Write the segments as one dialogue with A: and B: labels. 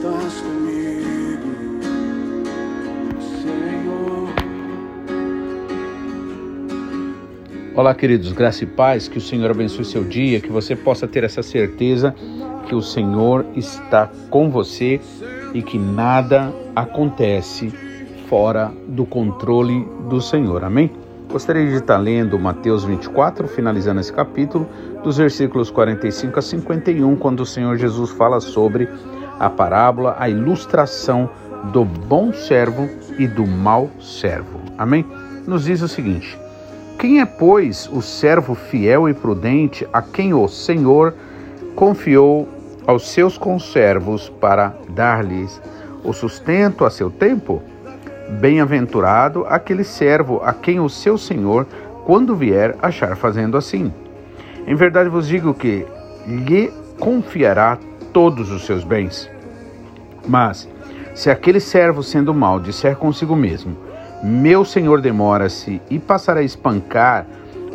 A: estás comigo, Senhor.
B: Olá, queridos, graça e paz, que o Senhor abençoe seu dia, que você possa ter essa certeza que o Senhor está com você e que nada acontece fora do controle do Senhor. Amém? Gostaria de estar lendo Mateus 24, finalizando esse capítulo, dos versículos 45 a 51, quando o Senhor Jesus fala sobre a parábola, a ilustração do bom servo e do mau servo. Amém? Nos diz o seguinte: Quem é, pois, o servo fiel e prudente a quem o Senhor confiou aos seus conservos para dar-lhes o sustento a seu tempo? Bem-aventurado aquele servo a quem o seu senhor, quando vier, achar fazendo assim. Em verdade vos digo que lhe confiará todos os seus bens. Mas, se aquele servo, sendo mau, disser consigo mesmo: Meu senhor demora-se e passará a espancar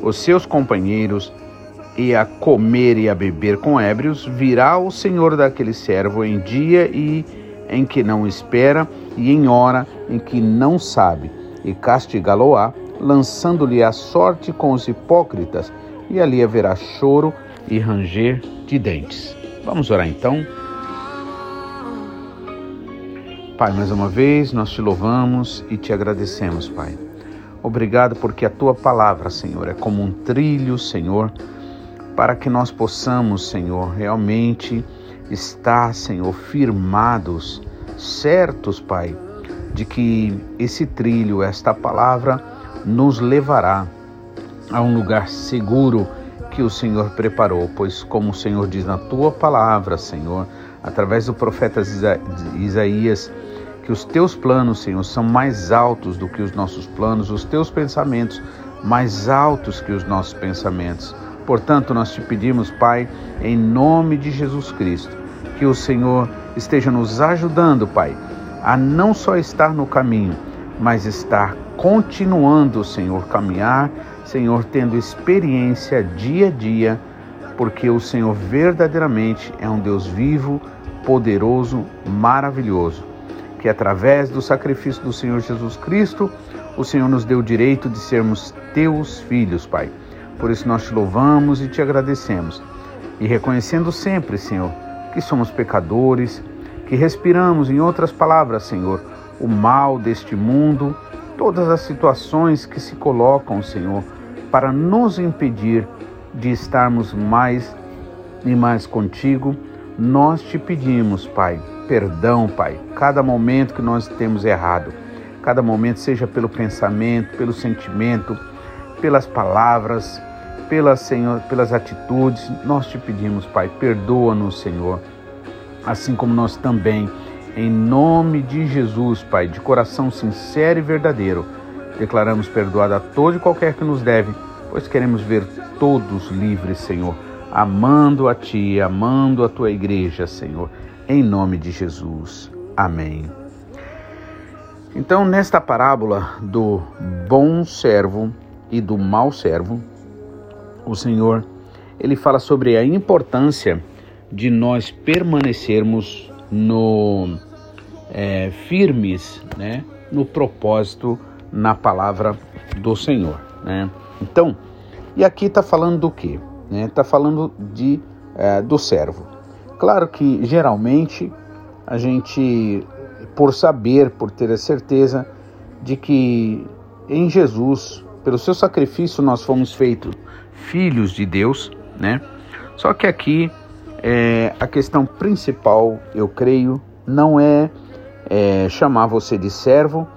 B: os seus companheiros e a comer e a beber com ébrios, virá o senhor daquele servo em dia e em que não espera e em hora em que não sabe, e castigá-lo-á, lançando-lhe a sorte com os hipócritas, e ali haverá choro e ranger de dentes. Vamos orar então. Pai, mais uma vez nós te louvamos e te agradecemos, Pai. Obrigado porque a tua palavra, Senhor, é como um trilho, Senhor, para que nós possamos, Senhor, realmente estar, Senhor, firmados, certos, Pai, de que esse trilho, esta palavra, nos levará a um lugar seguro que o Senhor preparou, pois, como o Senhor diz na tua palavra, Senhor, através do profeta Isaías, que os teus planos, Senhor, são mais altos do que os nossos planos, os teus pensamentos mais altos que os nossos pensamentos. Portanto, nós te pedimos, Pai, em nome de Jesus Cristo, que o Senhor esteja nos ajudando, Pai, a não só estar no caminho, mas estar continuando, Senhor, caminhar, Senhor, tendo experiência dia a dia, porque o Senhor verdadeiramente é um Deus vivo, poderoso, maravilhoso. Que através do sacrifício do Senhor Jesus Cristo, o Senhor nos deu o direito de sermos teus filhos, Pai. Por isso nós te louvamos e te agradecemos. E reconhecendo sempre, Senhor, que somos pecadores, que respiramos, em outras palavras, Senhor, o mal deste mundo, todas as situações que se colocam, Senhor, para nos impedir de estarmos mais e mais contigo, nós te pedimos, Pai, perdão, Pai, cada momento que nós temos errado, cada momento, seja pelo pensamento, pelo sentimento, pelas palavras, pelas, Senhor, pelas atitudes, nós te pedimos, Pai, perdoa-nos, Senhor. Assim como nós também, em nome de Jesus, Pai, de coração sincero e verdadeiro, declaramos perdoado a todo e qualquer que nos deve, pois queremos ver todos livres, Senhor, amando a Ti, amando a Tua igreja, Senhor, em nome de Jesus. Amém. Então, nesta parábola do bom servo e do mau servo, o Senhor, ele fala sobre a importância de nós permanecermos no é, firmes, né, no propósito, na palavra do Senhor, né? Então, e aqui está falando do que? Está né? falando de é, do servo. Claro que geralmente a gente, por saber, por ter a certeza de que em Jesus pelo seu sacrifício nós fomos feitos filhos de Deus, né? Só que aqui é, a questão principal, eu creio, não é, é chamar você de servo,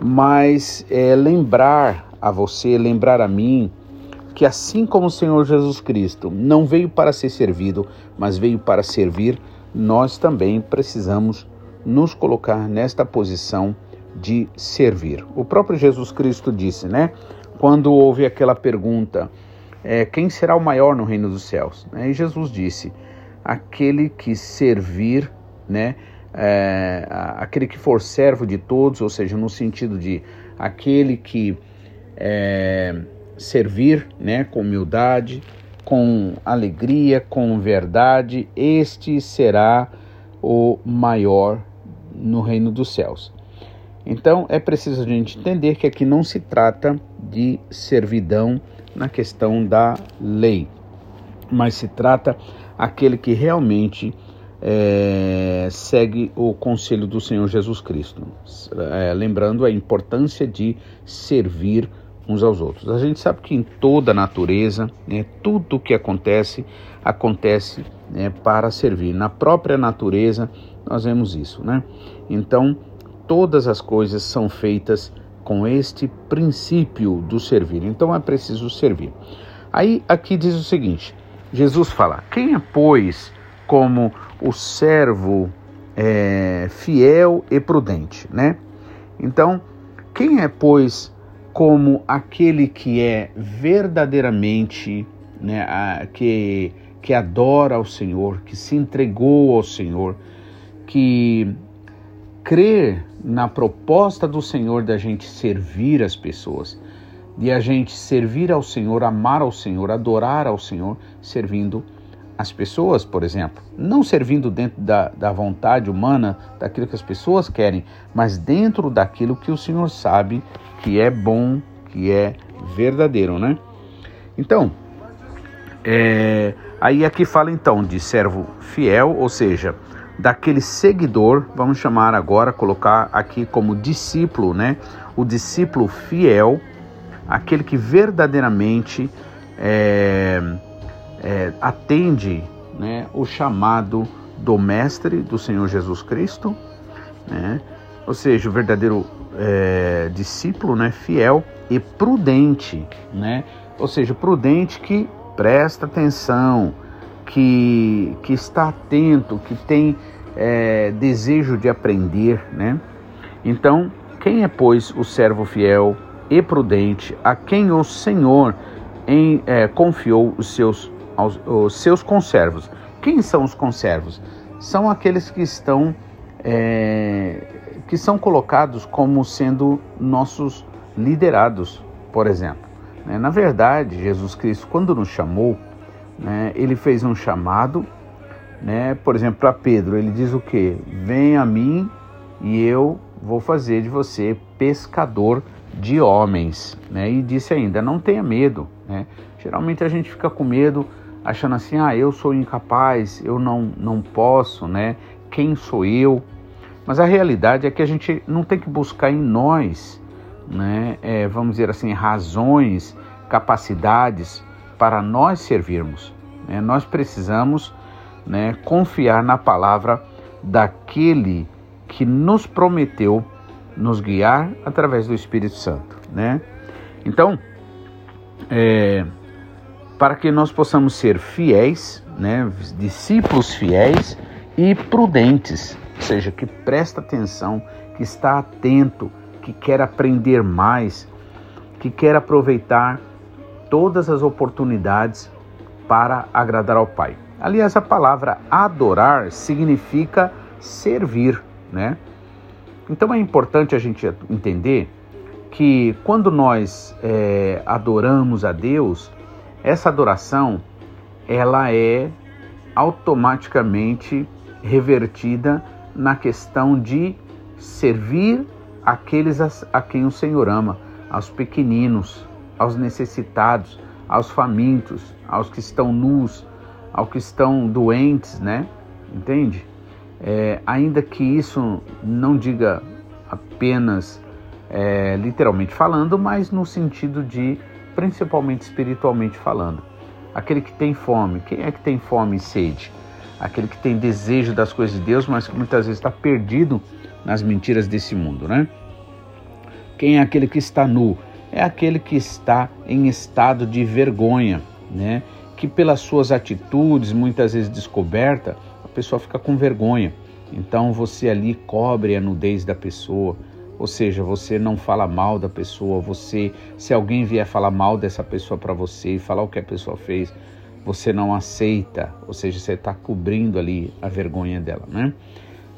B: mas é lembrar a você, lembrar a mim, que assim como o Senhor Jesus Cristo não veio para ser servido, mas veio para servir, nós também precisamos nos colocar nesta posição de servir. O próprio Jesus Cristo disse, né? Quando houve aquela pergunta, é, quem será o maior no reino dos céus? E Jesus disse, aquele que servir, né? É, aquele que for servo de todos, ou seja, no sentido de aquele que é, servir, né? Com humildade, com alegria, com verdade, este será o maior no reino dos céus. Então é preciso a gente entender que aqui não se trata de servidão na questão da lei, mas se trata aquele que realmente é, segue o conselho do Senhor Jesus Cristo. É, lembrando a importância de servir uns aos outros. A gente sabe que em toda a natureza, né, tudo o que acontece, acontece né, para servir. Na própria natureza, nós vemos isso. Né? Então, todas as coisas são feitas com este princípio do servir. Então, é preciso servir. Aí, aqui diz o seguinte: Jesus fala: Quem é, pois, como o servo é, fiel e prudente, né? Então, quem é, pois, como aquele que é verdadeiramente, né, a, que, que adora ao Senhor, que se entregou ao Senhor, que crê na proposta do Senhor da gente servir as pessoas, de a gente servir ao Senhor, amar ao Senhor, adorar ao Senhor, servindo as pessoas, por exemplo, não servindo dentro da, da vontade humana, daquilo que as pessoas querem, mas dentro daquilo que o Senhor sabe que é bom, que é verdadeiro, né? Então, é, aí aqui fala então de servo fiel, ou seja, daquele seguidor, vamos chamar agora, colocar aqui como discípulo, né? O discípulo fiel, aquele que verdadeiramente é, é, atende né, o chamado do Mestre, do Senhor Jesus Cristo, né? ou seja, o verdadeiro é, discípulo né, fiel e prudente, né? ou seja, prudente que presta atenção, que, que está atento, que tem é, desejo de aprender. Né? Então, quem é, pois, o servo fiel e prudente a quem o Senhor em, é, confiou os seus aos, os seus conservos. Quem são os conservos? São aqueles que estão é, que são colocados como sendo nossos liderados, por exemplo. Né? Na verdade, Jesus Cristo, quando nos chamou, né, ele fez um chamado, né, por exemplo, para Pedro, ele diz o que? Venha a mim e eu vou fazer de você pescador de homens. Né? E disse ainda: não tenha medo. Né? Geralmente a gente fica com medo achando assim, ah, eu sou incapaz, eu não, não posso, né? Quem sou eu? Mas a realidade é que a gente não tem que buscar em nós, né? É, vamos dizer assim, razões, capacidades para nós servirmos. Né? Nós precisamos né, confiar na palavra daquele que nos prometeu nos guiar através do Espírito Santo, né? Então, é, para que nós possamos ser fiéis, né, discípulos fiéis e prudentes, ou seja, que presta atenção, que está atento, que quer aprender mais, que quer aproveitar todas as oportunidades para agradar ao Pai. Aliás, a palavra adorar significa servir, né? Então é importante a gente entender que quando nós é, adoramos a Deus, essa adoração ela é automaticamente revertida na questão de servir aqueles a quem o Senhor ama, aos pequeninos, aos necessitados, aos famintos, aos que estão nus, aos que estão doentes, né? Entende? É, ainda que isso não diga apenas é, literalmente falando, mas no sentido de principalmente espiritualmente falando. Aquele que tem fome, quem é que tem fome e sede? Aquele que tem desejo das coisas de Deus, mas que muitas vezes está perdido nas mentiras desse mundo, né? Quem é aquele que está nu? É aquele que está em estado de vergonha, né? Que pelas suas atitudes, muitas vezes descoberta, a pessoa fica com vergonha. Então você ali cobre a nudez da pessoa, ou seja, você não fala mal da pessoa, você, se alguém vier falar mal dessa pessoa para você e falar o que a pessoa fez, você não aceita, ou seja, você está cobrindo ali a vergonha dela, né?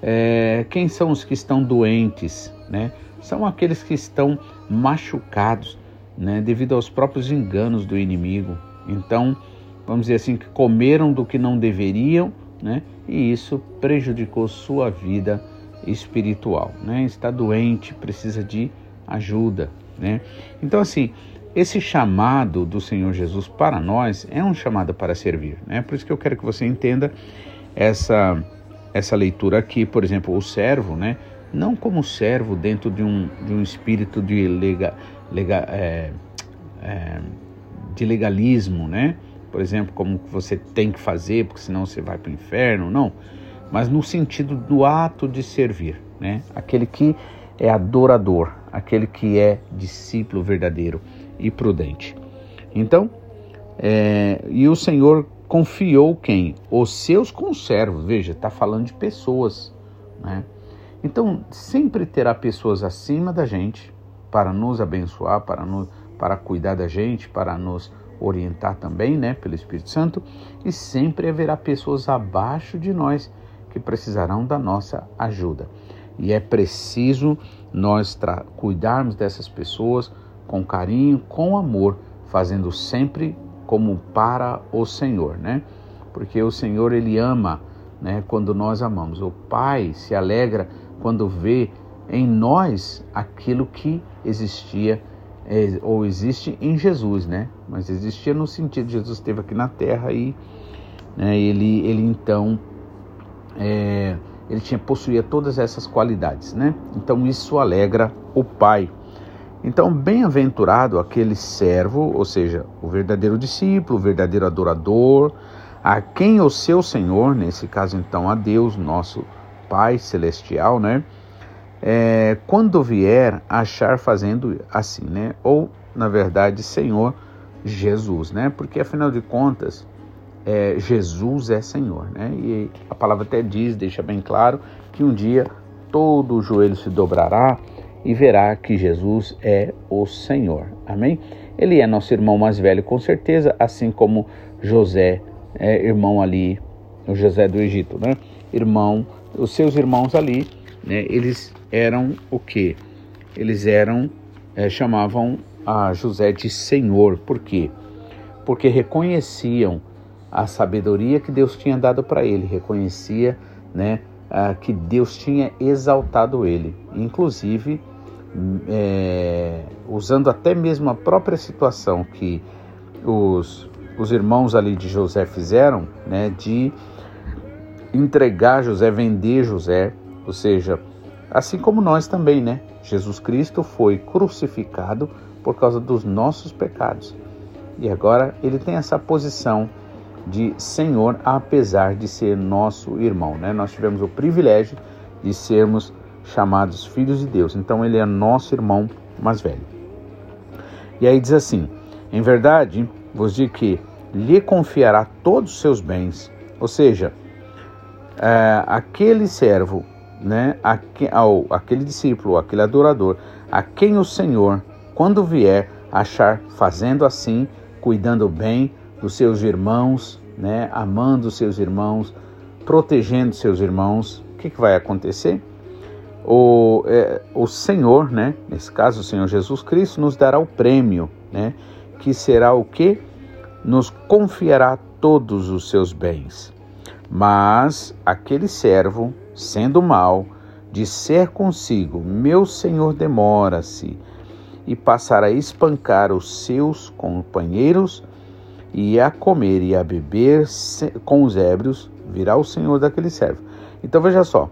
B: É, quem são os que estão doentes, né? São aqueles que estão machucados, né? Devido aos próprios enganos do inimigo. Então, vamos dizer assim, que comeram do que não deveriam né? E isso prejudicou sua vida espiritual, né? Está doente, precisa de ajuda, né? Então assim, esse chamado do Senhor Jesus para nós é um chamado para servir, né? Por isso que eu quero que você entenda essa essa leitura aqui, por exemplo, o servo, né? Não como servo dentro de um, de um espírito de, lega, lega, é, é, de legalismo, né? Por exemplo, como você tem que fazer, porque senão você vai para o inferno, não. Mas no sentido do ato de servir, né? Aquele que é adorador, aquele que é discípulo verdadeiro e prudente. Então, é, e o Senhor confiou quem? Os seus conservos. Veja, está falando de pessoas. Né? Então, sempre terá pessoas acima da gente para nos abençoar, para, nos, para cuidar da gente, para nos orientar também, né, pelo Espírito Santo, e sempre haverá pessoas abaixo de nós que precisarão da nossa ajuda. E é preciso nós cuidarmos dessas pessoas com carinho, com amor, fazendo sempre como para o Senhor, né? Porque o Senhor ele ama, né, quando nós amamos. O Pai se alegra quando vê em nós aquilo que existia é, ou existe em Jesus, né? Mas existia no sentido de Jesus esteve aqui na Terra e né, ele ele então é, ele tinha possuía todas essas qualidades, né? Então isso alegra o Pai. Então, bem-aventurado aquele servo, ou seja, o verdadeiro discípulo, o verdadeiro adorador, a quem o seu Senhor, nesse caso então a Deus, nosso Pai celestial, né? É, quando vier achar fazendo assim, né? Ou, na verdade, Senhor Jesus, né? Porque afinal de contas, é, Jesus é Senhor, né? E a palavra até diz, deixa bem claro, que um dia todo o joelho se dobrará e verá que Jesus é o Senhor. Amém? Ele é nosso irmão mais velho, com certeza, assim como José, é, irmão ali, o José do Egito, né? Irmão, os seus irmãos ali, né? Eles eram o que? Eles eram, é, chamavam a José de Senhor. Por quê? Porque reconheciam a sabedoria que Deus tinha dado para ele, reconhecia, né? que Deus tinha exaltado ele, inclusive é, usando até mesmo a própria situação que os, os irmãos ali de José fizeram, né, de entregar José, vender José, ou seja, assim como nós também, né? Jesus Cristo foi crucificado por causa dos nossos pecados. E agora ele tem essa posição de Senhor, apesar de ser nosso irmão, né? Nós tivemos o privilégio de sermos chamados filhos de Deus. Então ele é nosso irmão mais velho. E aí diz assim: Em verdade, vos digo que lhe confiará todos os seus bens. Ou seja, é, aquele servo, né, ao, aquele discípulo, aquele adorador, a quem o Senhor, quando vier, achar fazendo assim, cuidando bem dos seus irmãos, né, amando seus irmãos, protegendo seus irmãos, o que, que vai acontecer? o, é, o Senhor, né, nesse caso o Senhor Jesus Cristo, nos dará o prêmio, né, que será o que? Nos confiará todos os seus bens. Mas aquele servo, sendo mal, disser consigo: Meu senhor demora-se, e passará a espancar os seus companheiros, e a comer e a beber com os ébrios, virá o senhor daquele servo. Então veja só,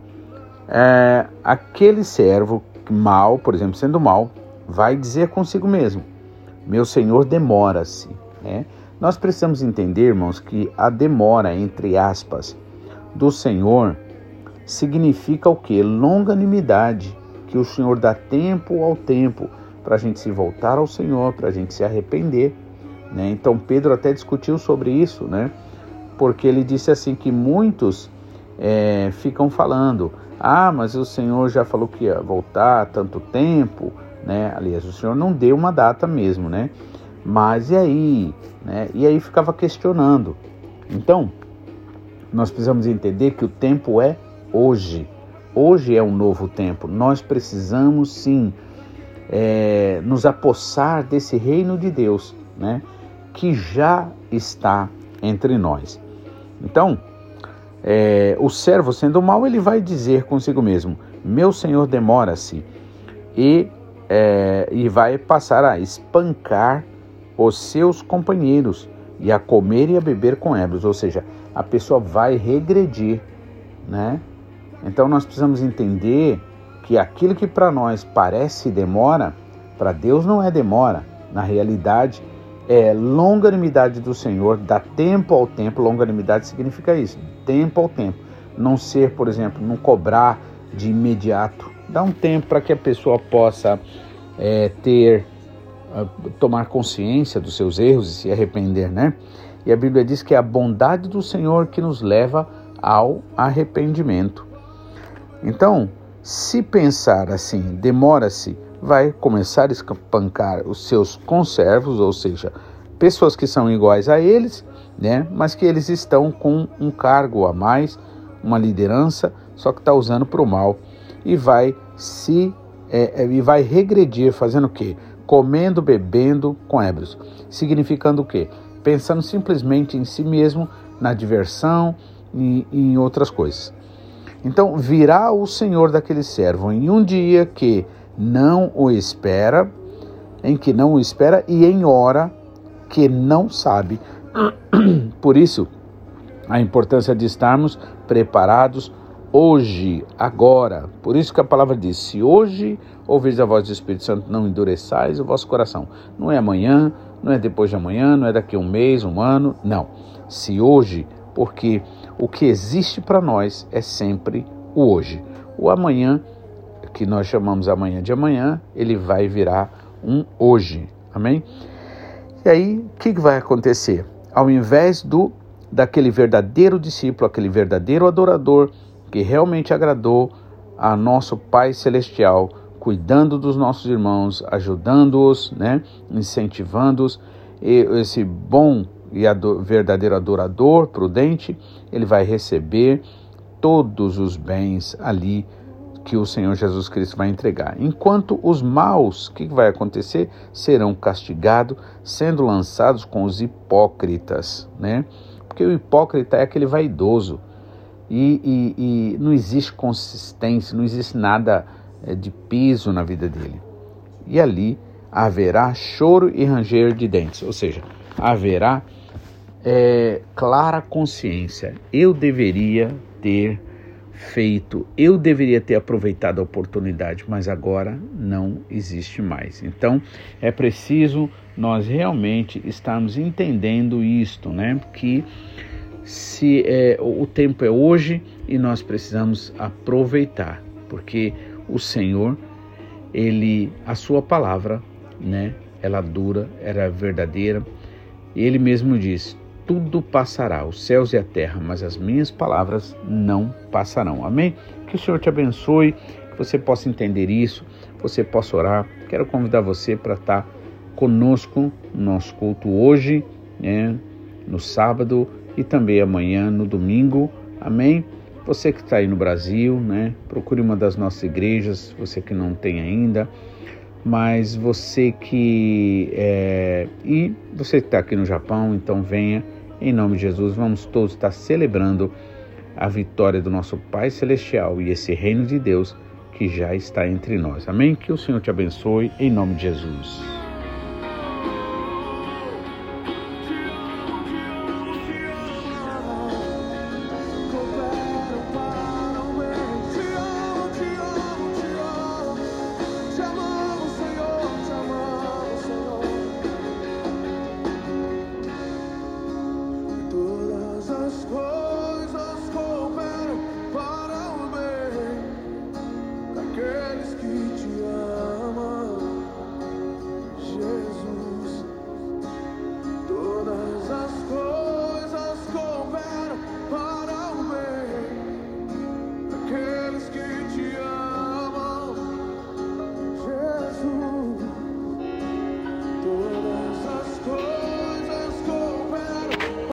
B: é, aquele servo mal, por exemplo, sendo mal, vai dizer consigo mesmo: Meu senhor demora-se. Né? Nós precisamos entender, irmãos, que a demora, entre aspas, do Senhor significa o que? Longanimidade, que o Senhor dá tempo ao tempo para a gente se voltar ao Senhor, para a gente se arrepender. Né? Então Pedro até discutiu sobre isso, né? porque ele disse assim que muitos é, ficam falando, ah, mas o Senhor já falou que ia voltar há tanto tempo, né? Aliás, o Senhor não deu uma data mesmo, né? Mas e aí? Né? E aí ficava questionando. Então, nós precisamos entender que o tempo é hoje. Hoje é um novo tempo. Nós precisamos sim é, nos apossar desse reino de Deus, né? Que já está entre nós. Então, é, o servo sendo mal, ele vai dizer consigo mesmo: Meu senhor demora-se, e, é, e vai passar a espancar os seus companheiros e a comer e a beber com ébrios, ou seja, a pessoa vai regredir, né? Então nós precisamos entender que aquilo que para nós parece demora, para Deus não é demora. Na realidade, é longanimidade do Senhor, dá tempo ao tempo. Longanimidade significa isso, tempo ao tempo. Não ser, por exemplo, não cobrar de imediato. Dá um tempo para que a pessoa possa é, ter, tomar consciência dos seus erros e se arrepender, né? E a Bíblia diz que é a bondade do Senhor que nos leva ao arrependimento. Então, se pensar assim, demora-se, vai começar a espancar os seus conservos, ou seja, pessoas que são iguais a eles, né, mas que eles estão com um cargo a mais, uma liderança, só que está usando para o mal e vai se é, é, e vai regredir fazendo o quê? Comendo, bebendo com ébrios, significando o quê? Pensando simplesmente em si mesmo, na diversão e, e em outras coisas. Então virá o Senhor daquele servo em um dia que não o espera, em que não o espera e em hora que não sabe. Por isso, a importância de estarmos preparados hoje, agora. Por isso que a palavra diz: se hoje ouvis a voz do Espírito Santo, não endureçais o vosso coração. Não é amanhã, não é depois de amanhã, não é daqui a um mês, um ano, não. Se hoje, porque o que existe para nós é sempre o hoje. O amanhã, que nós chamamos amanhã de amanhã, ele vai virar um hoje. Amém? E aí, o que vai acontecer? Ao invés do daquele verdadeiro discípulo, aquele verdadeiro adorador que realmente agradou a nosso Pai celestial, cuidando dos nossos irmãos, ajudando-os, né, incentivando-os, esse bom e ador, verdadeiro adorador, prudente, ele vai receber todos os bens ali que o Senhor Jesus Cristo vai entregar. Enquanto os maus, o que vai acontecer? Serão castigados, sendo lançados com os hipócritas, né? Porque o hipócrita é aquele vaidoso e, e, e não existe consistência, não existe nada é, de piso na vida dele. E ali haverá choro e ranger de dentes, ou seja, haverá é, clara consciência. Eu deveria ter feito, eu deveria ter aproveitado a oportunidade, mas agora não existe mais. Então é preciso nós realmente estarmos entendendo isto, né? Que se é, o tempo é hoje e nós precisamos aproveitar, porque o Senhor, ele, a sua palavra, né? Ela dura, era é verdadeira. Ele mesmo diz: tudo passará, os céus e a terra, mas as minhas palavras não passarão. Amém? Que o Senhor te abençoe, que você possa entender isso, você possa orar. Quero convidar você para estar conosco no nosso culto hoje, né, no sábado e também amanhã, no domingo. Amém? Você que está aí no Brasil, né, procure uma das nossas igrejas, você que não tem ainda mas você que é, e você que está aqui no Japão, então venha em nome de Jesus, vamos todos estar celebrando a vitória do nosso Pai Celestial e esse reino de Deus que já está entre nós. Amém? Que o Senhor te abençoe em nome de Jesus.